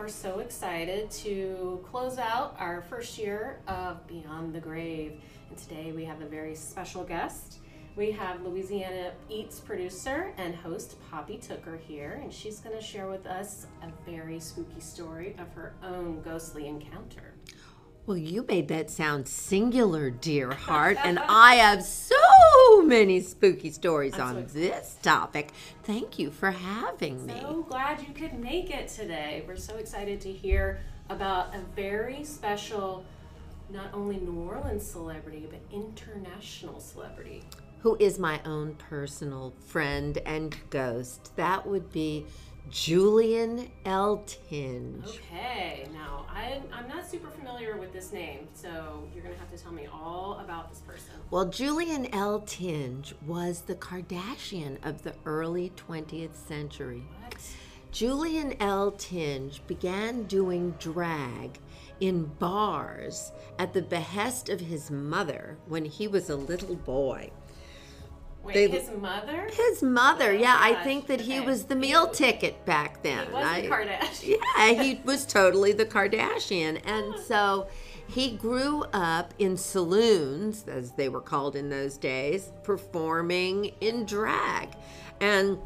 Are so excited to close out our first year of Beyond the Grave. And today we have a very special guest. We have Louisiana Eats producer and host Poppy Tooker here, and she's going to share with us a very spooky story of her own ghostly encounter. Well, you made that sound singular, dear heart, and I have so many spooky stories on this topic. Thank you for having me. So glad you could make it today. We're so excited to hear about a very special, not only New Orleans celebrity, but international celebrity. Who is my own personal friend and ghost? That would be Julian Eltinge. Okay, now I, I'm not super familiar with this name, so you're gonna have to tell me all about this person. Well, Julian Eltinge was the Kardashian of the early 20th century. What? Julian Eltinge began doing drag in bars at the behest of his mother when he was a little boy. Wait, They- his mother? His mother, yeah, I think that he was the meal ticket back then. He was I- a Kardashian. yeah, he was totally the Kardashian. And so he grew up in saloons, as they were called in those days, performing in drag. And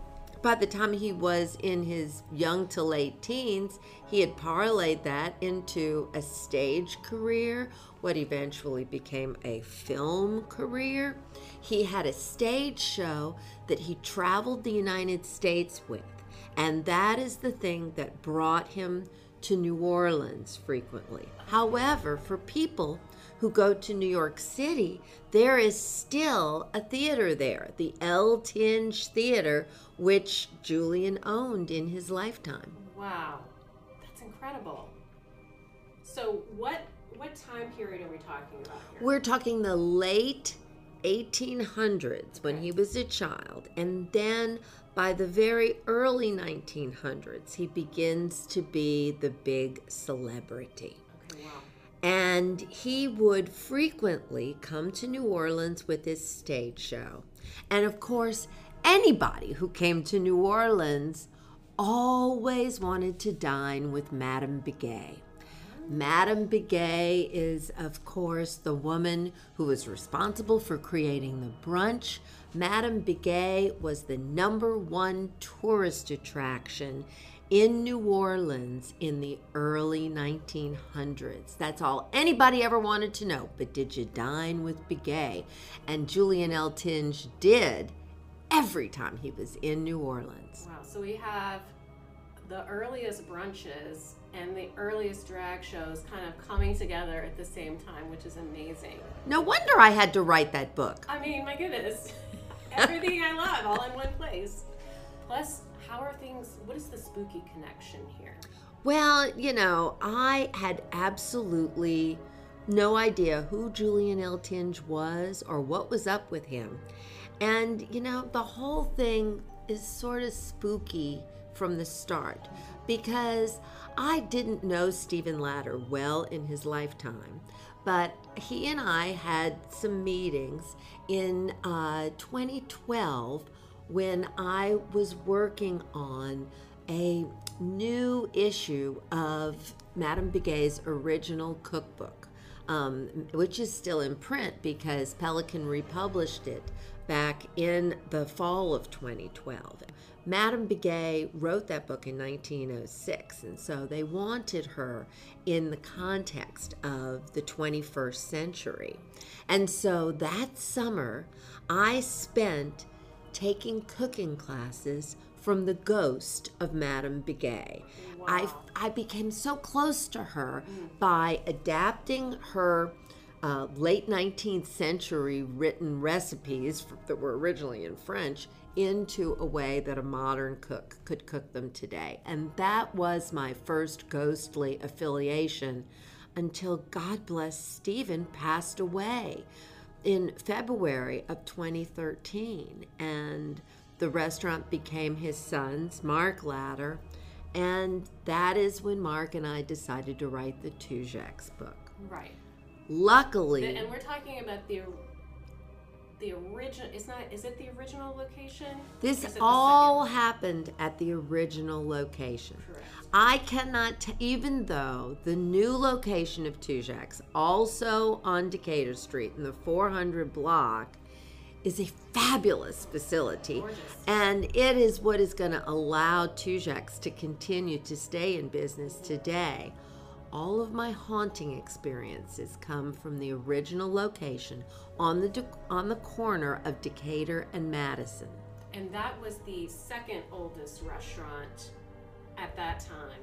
by the time he was in his young to late teens, he had parlayed that into a stage career, what eventually became a film career. He had a stage show that he traveled the United States with. And that is the thing that brought him to New Orleans frequently. However, for people who go to New York City, there is still a theater there, the Eltinge Theater, which Julian owned in his lifetime. Wow, that's incredible. So what what time period are we talking about here? We're talking the late 1800s when he was a child, and then by the very early 1900s, he begins to be the big celebrity. Okay, wow. And he would frequently come to New Orleans with his stage show. And of course, anybody who came to New Orleans always wanted to dine with Madame Begué. Madame Begué is, of course, the woman who was responsible for creating the brunch. Madame Begué was the number one tourist attraction in New Orleans in the early 1900s. That's all anybody ever wanted to know. But did you dine with Begué? And Julian Eltinge did every time he was in New Orleans. Wow. So we have the earliest brunches and the earliest drag shows kind of coming together at the same time, which is amazing. No wonder I had to write that book. I mean, my goodness. Everything I love all in one place. Plus, how are things what is the spooky connection here? Well, you know, I had absolutely no idea who Julian Eltinge was or what was up with him. And, you know, the whole thing is sort of spooky from the start because I didn't know Stephen Latter well in his lifetime, but he and I had some meetings in uh, 2012 when I was working on a new issue of Madame Begué's original cookbook, um, which is still in print because Pelican republished it back in the fall of 2012. Madame Begué wrote that book in 1906, and so they wanted her in the context of the 21st century. And so that summer, I spent taking cooking classes from the ghost of Madame Begué. I, I became so close to her by adapting her uh, late 19th century written recipes that were originally in French into a way that a modern cook could cook them today. And that was my first ghostly affiliation until God bless Stephen passed away in February of 2013. And the restaurant became his son's, Mark Latter. And that is when Mark and I decided to write the Tujague's book. Right. Luckily, And we're talking about the the original it's not is it the original location? This is it the all happened at the original location. Correct. I cannot, t- even though the new location of Tujague's, also on Decatur Street in the 400 block, is a fabulous facility. Gorgeous. And it is what is going to allow Tujague's to continue to stay in business today. All of my haunting experiences come from the original location on the De- on the corner of Decatur and Madison. And that was the second oldest restaurant at that time.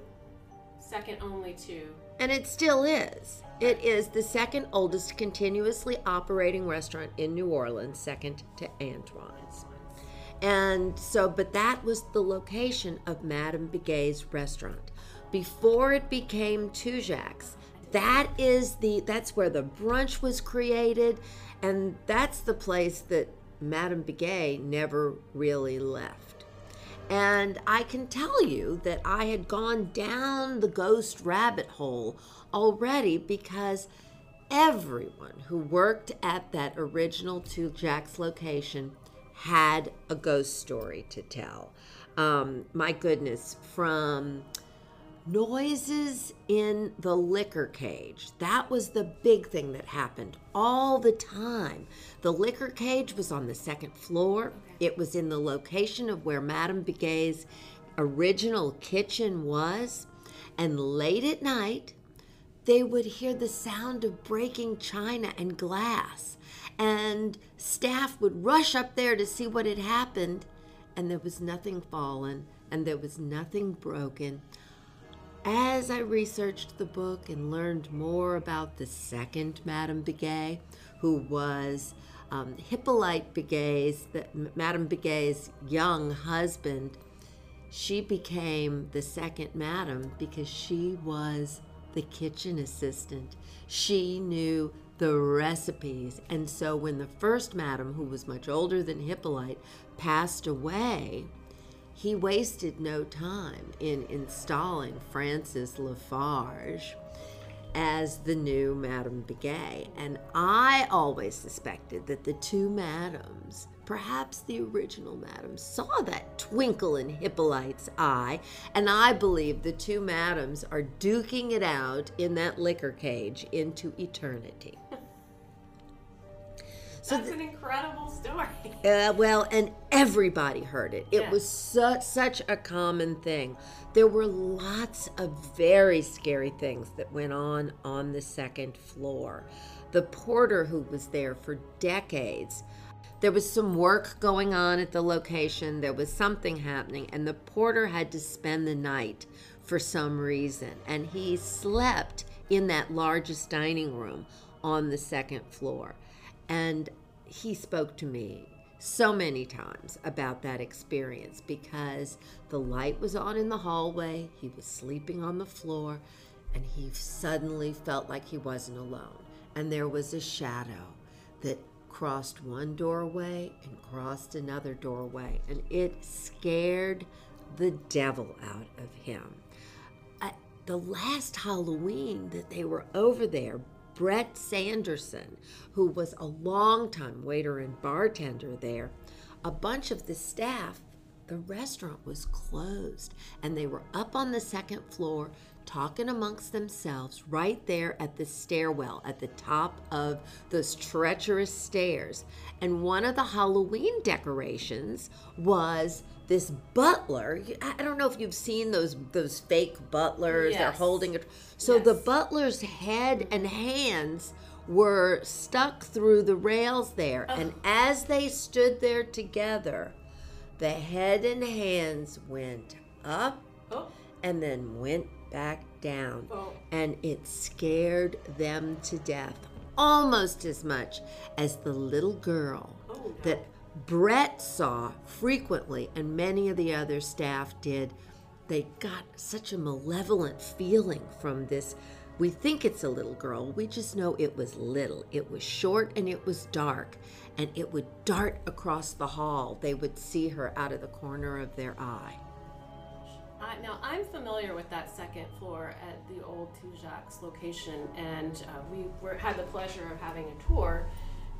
Second only to And it still is. It is the second oldest continuously operating restaurant in New Orleans, second to Antoine's. And so, but that was the location of Madame Begué's restaurant. Before it became Tujague's, that is the that's where the brunch was created, and that's the place that Madame Begué never really left. And I can tell you that I had gone down the ghost rabbit hole already because everyone who worked at that original Tujague's location had a ghost story to tell. Um, my goodness, from noises in the liquor cage. That was the big thing that happened all the time. The liquor cage was on the second floor. It was in the location of where Madame Begué's original kitchen was. And late at night, they would hear the sound of breaking china and glass. And staff would rush up there to see what had happened. And there was nothing fallen and there was nothing broken. As I researched the book and learned more about the second Madame Begué, who was um, Hippolyte Begué's, the, Madame Begué's young husband, she became the second Madame because she was the kitchen assistant. She knew the recipes. And so when the first Madame, who was much older than Hippolyte, passed away, he wasted no time in installing Frances Lafarge as the new Madame Begué. And I always suspected that the two madams, perhaps the original madam, saw that twinkle in Hippolyte's eye. And I believe the two madams are duking it out in that liquor cage into eternity. So That's an incredible story. uh, well, and everybody heard it. It Yeah. was su- such a common thing. There were lots of very scary things that went on on the second floor. The porter who was there for decades, there was some work going on at the location, there was something happening, and the porter had to spend the night for some reason. And he slept in that largest dining room on the second floor. And he spoke to me so many times about that experience because the light was on in the hallway, he was sleeping on the floor, and he suddenly felt like he wasn't alone. And there was a shadow that crossed one doorway and crossed another doorway, and it scared the devil out of him. The last Halloween that they were over there, Brett Sanderson, who was a longtime waiter and bartender there, a bunch of the staff, the restaurant was closed, and they were up on the second floor talking amongst themselves right there at the stairwell at the top of those treacherous stairs. And one of the Halloween decorations was this butler. I don't know if you've seen those those fake butlers. They're holding it. So the butler's head and hands were stuck through the rails there, and as they stood there together, the head and hands went up Oh, and then went back down. oh. And it scared them to death almost as much as the little girl Oh, that Brett saw frequently and many of the other staff did. They got such a malevolent feeling from this. We think it's a little girl, we just know it was little. It was short and it was dark, and it would dart across the hall. They would see her out of the corner of their eye. I, now I'm familiar with that second floor at the old Tujague's location, and uh, we were, had the pleasure of having a tour.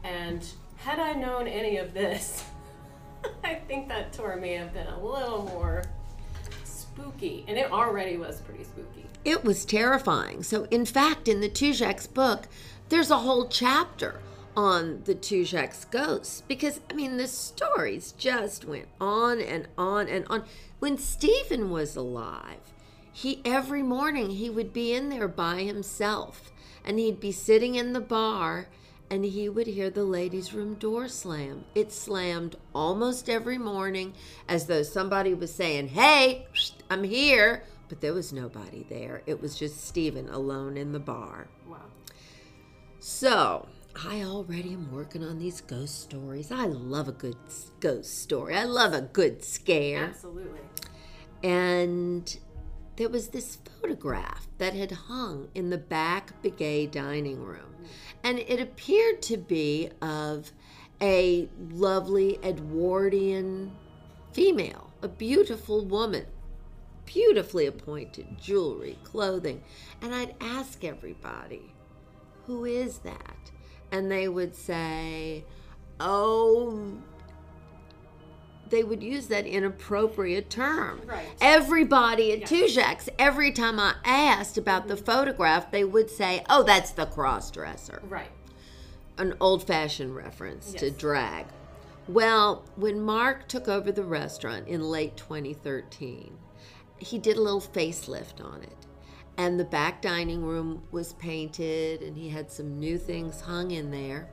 And had I known any of this, I think that tour may have been a little more spooky, and it already was pretty spooky. It was terrifying. So, in fact, in the Tujague's book, there's a whole chapter on the Tujague's ghosts because, I mean, the stories just went on and on and on. When Stephen was alive, he every morning he would be in there by himself and he'd be sitting in the bar and he would hear the ladies' room door slam. It slammed almost every morning as though somebody was saying, Hey, I'm here. But there was nobody there. It was just Stephen alone in the bar. Wow. So, I already am working on these ghost stories. I love a good ghost story. I love a good scare. Absolutely. And there was this photograph that had hung in the back Begué dining room. And it appeared to be of a lovely Edwardian female, a beautiful woman, beautifully appointed jewelry, clothing. And I'd ask everybody, who is that? And they would say, oh, they would use that inappropriate term. Right. Everybody at Yes. Tujague's, every time I asked about the mm-hmm. photograph, they would say, oh, that's the cross dresser Right. an old fashioned reference to drag. Well, when Mark took over the restaurant in late 2013, he did a little facelift on it. And the back dining room was painted, and he had some new things hung in there.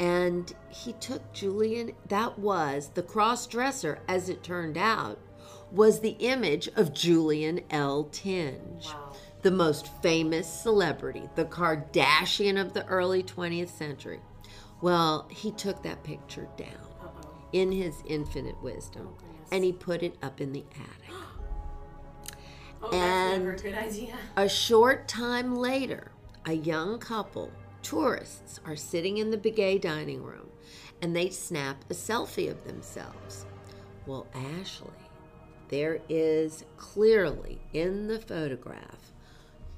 And he took Julian, that was the cross dresser, as it turned out, was the image of Julian Eltinge Wow. the most famous celebrity, the Kardashian of the early 20th century. Well, he took that picture down Uh-oh. in his infinite wisdom Oh, and he put it up in the attic. Oh, that's never a good idea. A short time later, a young couple, tourists, are sitting in the Begué dining room and they snap a selfie of themselves. Well, Ashley, there is clearly in the photograph,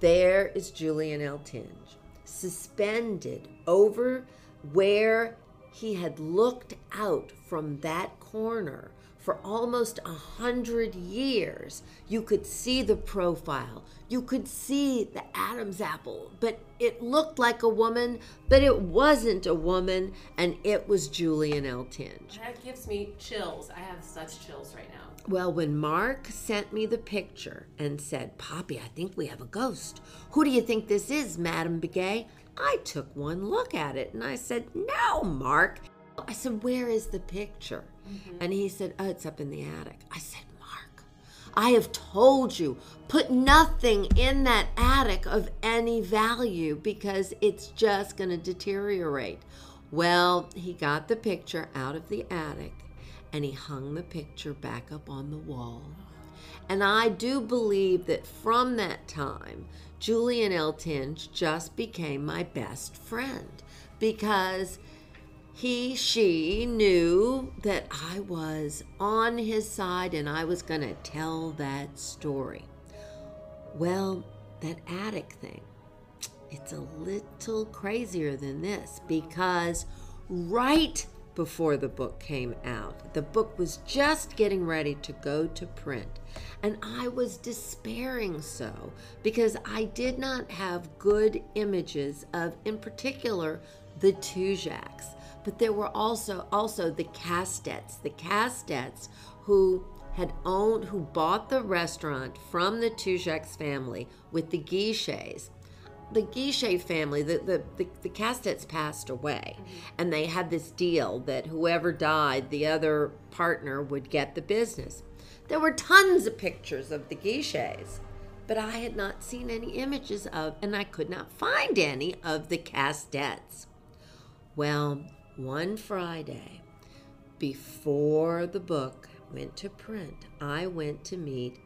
there is Julian Eltinge suspended over where he had looked out from that corner for almost a hundred years. You could see the profile, you could see the Adam's apple, but it looked like a woman, but it wasn't a woman, and it was Julian Eltinge. That gives me chills. I have such chills right now. Well, when Mark sent me the picture and said, Poppy, I think we have a ghost. Who do you think this is, Madame Begué? I took one look at it and I said, No, Mark. I said, Where is the picture? And he said, Oh, it's up in the attic. I said, Mark, I have told you, put nothing in that attic of any value because it's just going to deteriorate. Well, he got the picture out of the attic and he hung the picture back up on the wall. And I do believe that from that time, Julian Eltinge just became my best friend because he, she knew that I was on his side and I was going to tell that story. Well, that attic thing, it's a little crazier than this because right before the book came out, the book was just getting ready to go to print. And I was despairing so because I did not have good images of, in particular, the Tujagues. But there were also also the Castets, the Castets who had owned, who bought the restaurant from the Tujagues family with the Guichets the Guichet family, the, the, the, the Castets passed away, mm-hmm. and they had this deal that whoever died, the other partner would get the business. There were tons of pictures of the Guichets, but I had not seen any images of, and I could not find any of the Castets. Well, one Friday, before the book went to print, I went to meet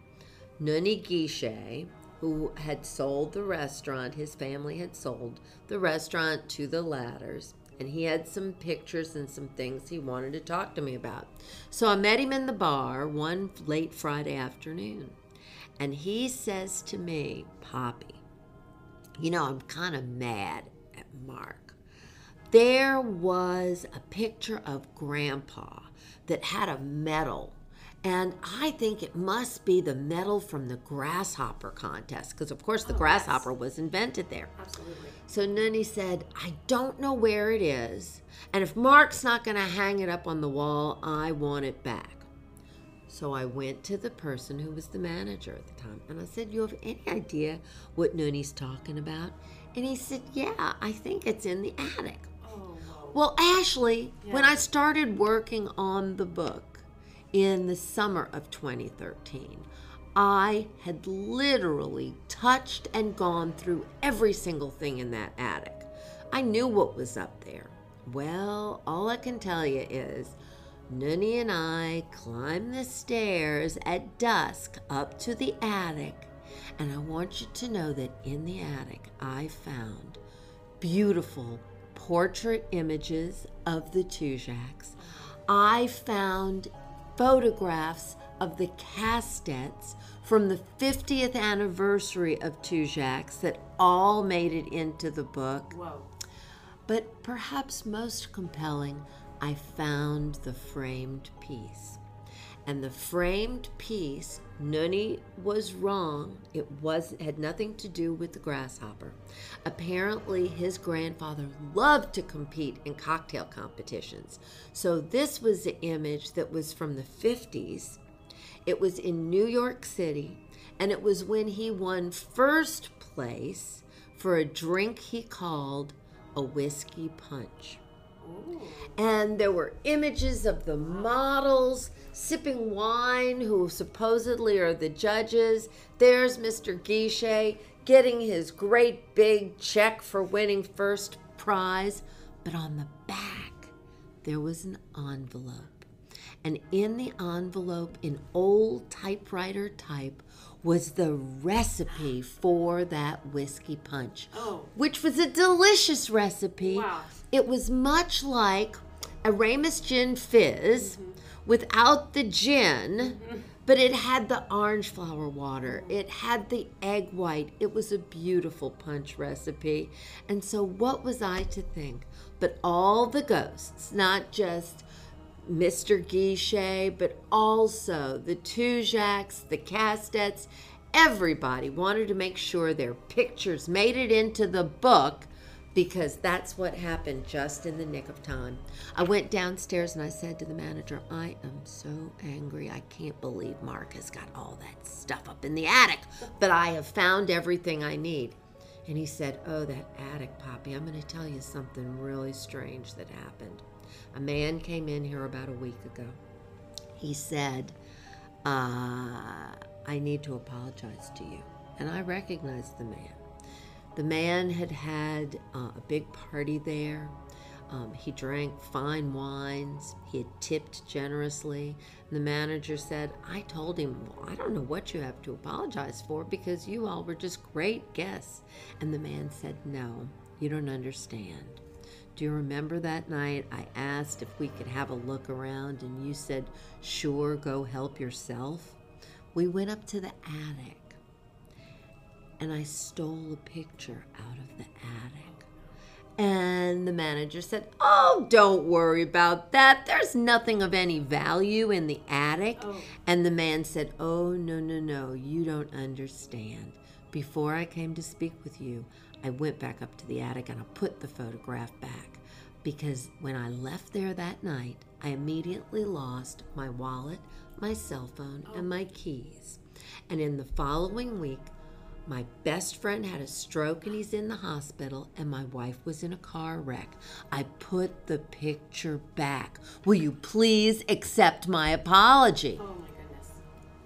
Nuni Guichet, who had sold the restaurant. His family had sold the restaurant to the Latters, and he had some pictures and some things he wanted to talk to me about. So I met him in the bar one late Friday afternoon, and he says to me, Poppy, you know, I'm kind of mad at Mark. There was a picture of Grandpa that had a medal And I think it must be the medal from the grasshopper contest, because of course the Oh, grasshopper was invented there. Absolutely. So Nunny said, I don't know where it is, and if Mark's not going to hang it up on the wall, I want it back. So I went to the person who was the manager at the time, and I said, You have any idea what Nunny's talking about? And he said, Yeah, I think it's in the attic. Well, Ashley, when I started working on the book in the summer of 2013, I had literally touched and gone through every single thing in that attic. I knew what was up there. Well, all I can tell you is Nunny and I climbed the stairs at dusk up to the attic, and I want you to know that in the attic I found beautiful portrait images of the Tujagues. I found photographs of the Castets from the 50th anniversary of Tujague's that all made it into the book. Whoa. But perhaps most compelling, I found the framed piece. And the framed piece, Nunny was wrong. It was had nothing to do with the grasshopper. Apparently, his grandfather loved to compete in cocktail competitions. So this was the image that was from the 50s. It was in New York City, and it was when he won first place for a drink he called a whiskey punch. Ooh. And there were images of the models sipping wine, who supposedly are the judges. There's Mr. Guichet getting his great big check for winning first prize. But on the back, there was an envelope. And in the envelope, in old typewriter type, was the recipe for that whiskey punch, Oh. which was a delicious recipe. Wow. It was much like a Ramos Gin Fizz mm-hmm. Without the gin, but it had the orange flower water. It had the egg white. It was a beautiful punch recipe. And so, what was I to think? But all the ghosts, not just Mr. Guichet, but also the Tujagues, the Castets, everybody wanted to make sure their pictures made it into the book because that's what happened just in the nick of time. I went downstairs and I said to the manager, I am so angry. I can't believe Mark has got all that stuff up in the attic, but I have found everything I need. And he said, Oh, that attic, Poppy, I'm going to tell you something really strange that happened. A man came in here about a week ago. He said, uh, I need to apologize to you. And I recognized the man. The man had had uh, a big party there. Um, he drank fine wines. He had tipped generously. And the manager said, I told him, well, I don't know what you have to apologize for because you all were just great guests. And the man said, No, you don't understand. Do you remember that night I asked if we could have a look around and you said, Sure, go help yourself? We went up to the attic and I stole a picture out of the attic. And the manager said, Oh, don't worry about that. There's nothing of any value in the attic. Oh. And the man said, Oh, no, no, no, you don't understand. Before I came to speak with you, I went back up to the attic and I put the photograph back because when I left there that night, I immediately lost my wallet, my cell phone, and oh. my keys. And in the following week, my best friend had a stroke and he's in the hospital, and my wife was in a car wreck. I put the picture back. Will you please accept my apology? Oh my goodness.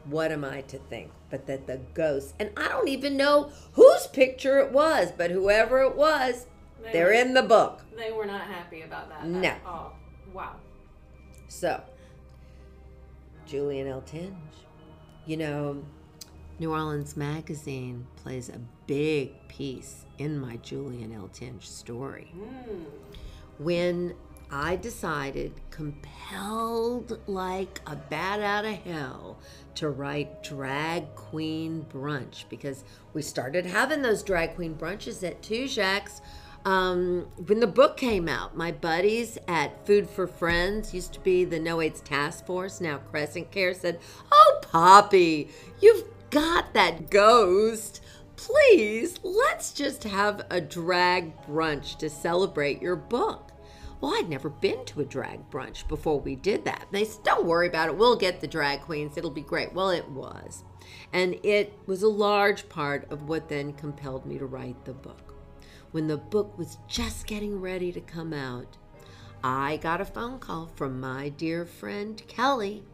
What am I to think? But that the ghost, and I don't even know whose picture it was, but whoever it was, They they're were- in the book. They were not happy about that No. at all. Wow. So, Julian Eltinge. You know, New Orleans Magazine plays a big piece in my Julian Eltinge story. Mm. When I decided, compelled like a bat out of hell, to write Drag Queen Brunch because we started having those drag queen brunches at Tujague's Um, when the book came out, my buddies at Food for Friends used to be the No AIDS Task Force, now Crescent Care, said, Oh, Poppy, you've got that ghost. Please, let's just have a drag brunch to celebrate your book. Well, I'd never been to a drag brunch before we did that. They said, Don't worry about it. We'll get the drag queens. It'll be great. Well, it was. And it was a large part of what then compelled me to write the book. When the book was just getting ready to come out, I got a phone call from my dear friend Kelly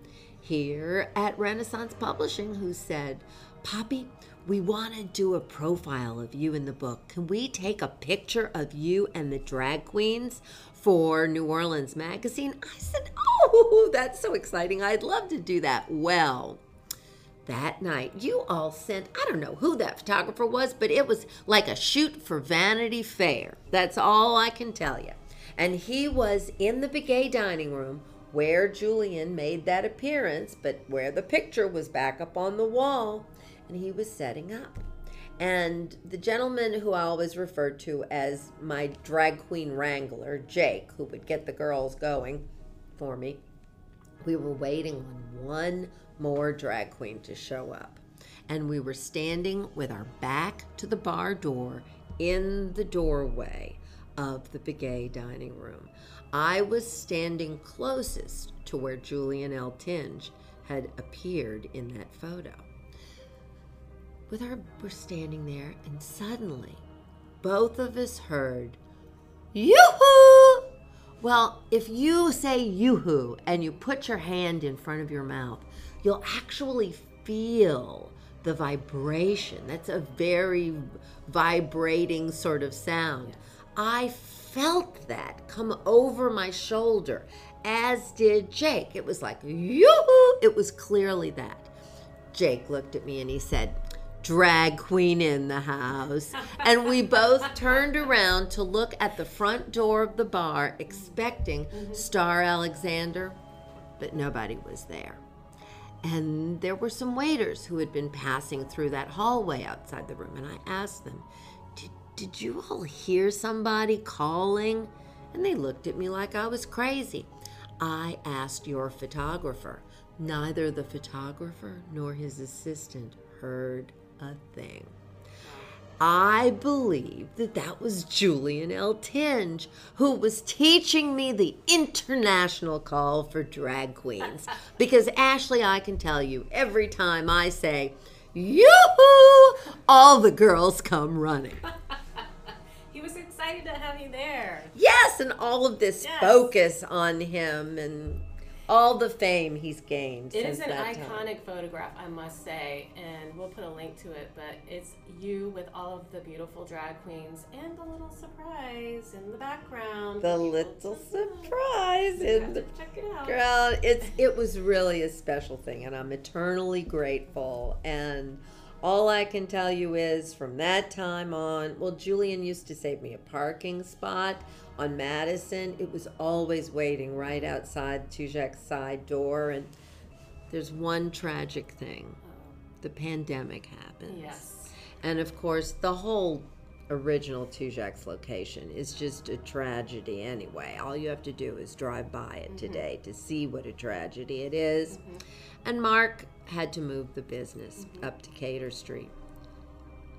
here at Renaissance Publishing who said, Poppy, we want to do a profile of you in the book. Can we take a picture of you and the drag queens for New Orleans Magazine? I said, Oh, that's so exciting. I'd love to do that. Well, that night, you all sent, I don't know who that photographer was, but it was like a shoot for Vanity Fair. That's all I can tell you. And he was in the Begué dining room where Julian made that appearance, but where the picture was back up on the wall, and he was setting up. And the gentleman who I always referred to as my drag queen wrangler, Jake, who would get the girls going for me, we were waiting on one more drag queen to show up. And we were standing with our back to the bar door in the doorway of the Begué dining room. I was standing closest to where Julian Eltinge had appeared in that photo. With our, we're standing there, and suddenly both of us heard, Yoo-hoo! Well, if you say yoo-hoo and you put your hand in front of your mouth, you'll actually feel the vibration. That's a very vibrating sort of sound. I felt that come over my shoulder, as did Jake. It was like, yoo It was clearly that. Jake looked at me and he said, drag queen in the house. and we both turned around to look at the front door of the bar, expecting mm-hmm. Star Alexander, but nobody was there. And there were some waiters who had been passing through that hallway outside the room, and I asked them, Did, you all hear somebody calling? And they looked at me like I was crazy. I asked your photographer. Neither the photographer nor his assistant heard a thing. I believe that that was Julian Eltinge, who was teaching me the international call for drag queens. because Ashley, I can tell you, every time I say, yoo-hoo, all the girls come running. excited to have you there. Yes, and all of this yes. focus on him and all the fame he's gained. It is an iconic time. photograph, I must say, and we'll put a link to it. But it's you with all of the beautiful drag queens and the little surprise in the background. The little surprise in the background. It it's it was really a special thing, and I'm eternally grateful. And all I can tell you is from that time on, well, Julian used to save me a parking spot on Madison, it was always waiting right outside Tujague's side door. And there's one tragic thing the pandemic happens. Yes. And of course, the whole original Tujague's location is just a tragedy anyway. All you have to do is drive by it mm-hmm. today to see what a tragedy it is. Mm-hmm. And Mark had to move the business mm-hmm. up to Cater Street.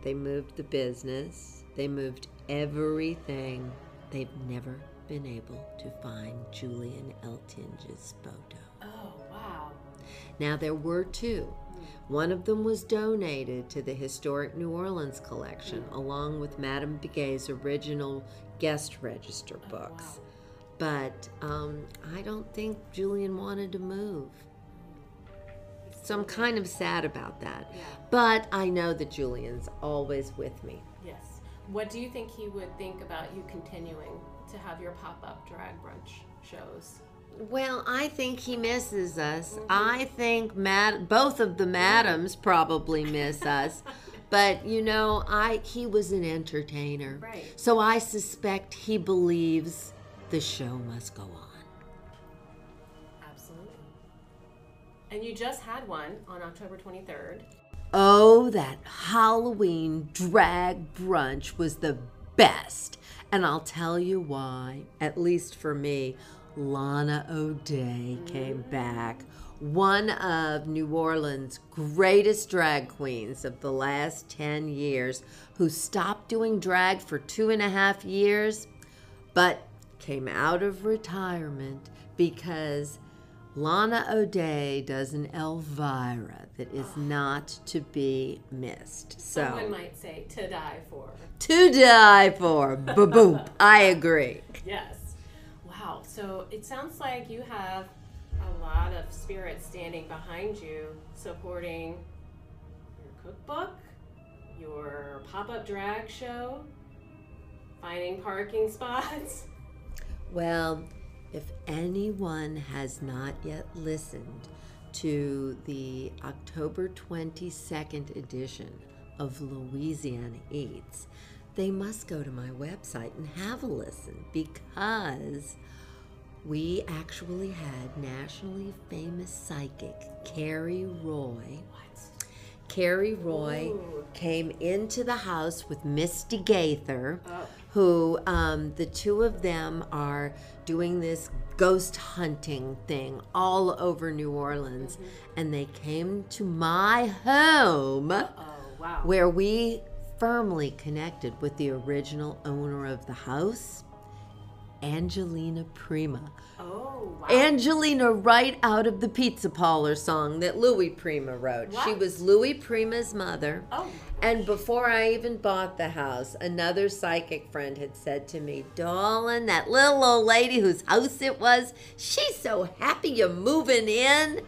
They moved the business, they moved everything they've never been able to find Julian Eltinge's photo. Oh, wow. Now, there were two. One of them was donated to the Historic New Orleans collection, along with Madame Begué's original guest register books. But um, I don't think Julian wanted to move. So I'm kind of sad about that. Yeah. But I know that Julian's always with me. Yes. What do you think he would think about you continuing to have your pop up drag brunch shows? Well, I think he misses us. Mm-hmm. I think Mad- both of the madams probably miss us. But you know, I he was an entertainer. Right. So I suspect he believes the show must go on. Absolutely. And you just had one on October 23rd. Oh, that Halloween drag brunch was the best. And I'll tell you why, at least for me, Lana O'Day came back. One of New Orleans' greatest drag queens of the last 10 years, who stopped doing drag for two and a half years, but came out of retirement because Lana O'Day does an Elvira that is not to be missed. So Someone might say to die for. to die for. Ba-boom. I agree. Yes. So it sounds like you have a lot of spirit standing behind you, supporting your cookbook, your pop up drag show, finding parking spots. Well, if anyone has not yet listened to the October 22nd edition of Louisiana Eats, they must go to my website and have a listen because we actually had nationally famous psychic Carrie Roy. What? Carrie Roy Ooh. came into the house with Misty Gaither Oh. who um, the two of them are doing this ghost hunting thing all over New Orleans. And they came to my home wow. where we firmly connected with the original owner of the house, Angelina Prima. oh, wow. Angelina, right out of the Pizza Parlor song that Louis Prima wrote. She was Louis Prima's mother. oh, And before I even bought the house, another psychic friend had said to me, Darling, that little old lady whose house it was, she's so happy you're moving in.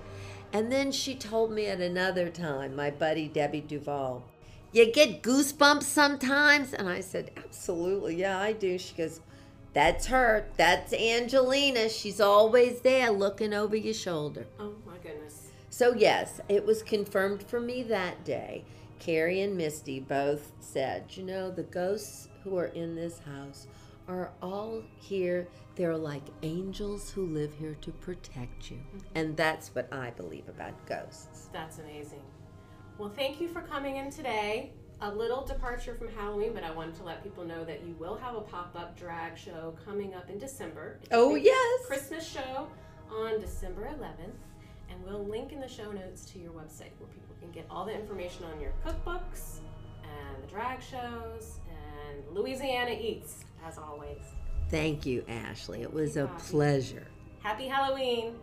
And then she told me at another time, my buddy Debbie Duval, you get goosebumps sometimes? And I said, Absolutely, yeah, I do. She goes, That's her. That's Angelina. She's always there looking over your shoulder. oh my goodness. So, yes, it was confirmed for me that day. Carrie and Misty both said, you know, the ghosts who are in this house are all here. They're like angels who live here to protect you. Mm-hmm. And that's what I believe about ghosts. That's amazing. Well, thank you for coming in today. A little departure from Halloween, but I wanted to let people know that you will have a pop up drag show coming up in December. It's Oh, yes. Christmas show on December 11th. And we'll link in the show notes to your website where people can get all the information on your cookbooks and the drag shows and Louisiana Eats, as always. Thank you, Ashley. It was a Happy. pleasure. Happy Halloween!